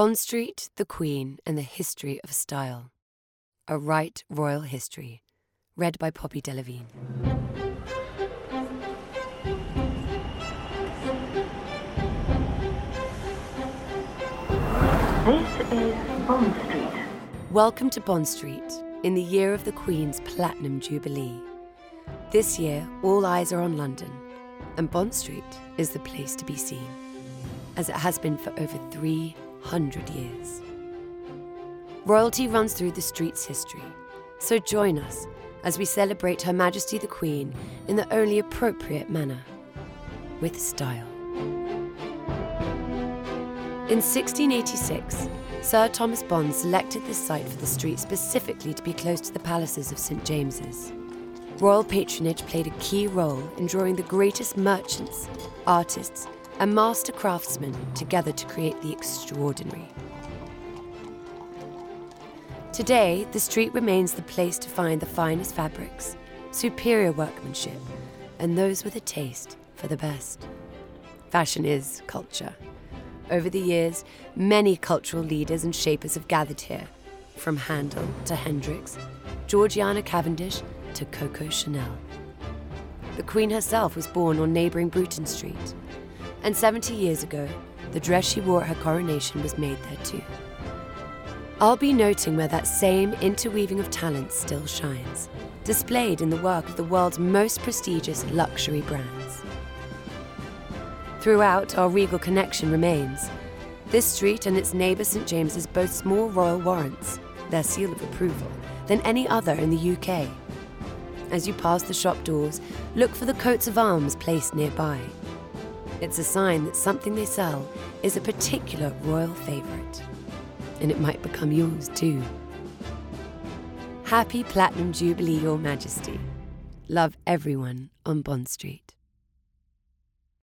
Bond Street, the Queen, and the History of Style. A Right Royal History. Read by Poppy Delevingne. This is Bond Street. Welcome to Bond Street in the year of the Queen's Platinum Jubilee. This year, all eyes are on London, and Bond Street is the place to be seen, as it has been for over 300 years. Royalty runs through the street's history, so join us as we celebrate Her Majesty the Queen in the only appropriate manner with style. In 1686, Sir Thomas Bond selected this site for the street specifically to be close to the palaces of St James's. Royal patronage played a key role in drawing the greatest merchants, artists, and master craftsmen together to create the extraordinary. Today, the street remains the place to find the finest fabrics, superior workmanship, and those with a taste for the best. Fashion is culture. Over the years, many cultural leaders and shapers have gathered here, from Handel to Hendrix, Georgiana Cavendish to Coco Chanel. The Queen herself was born on neighbouring Bruton Street, and 70 years ago, the dress she wore at her coronation was made there too. I'll be noting where that same interweaving of talents still shines, displayed in the work of the world's most prestigious luxury brands. Throughout, our regal connection remains. This street and its neighbour St James's boasts more royal warrants, their seal of approval, than any other in the UK. As you pass the shop doors, look for the coats of arms placed nearby. It's a sign that something they sell is a particular royal favourite. And it might become yours too. Happy Platinum Jubilee, Your Majesty. Love everyone on Bond Street.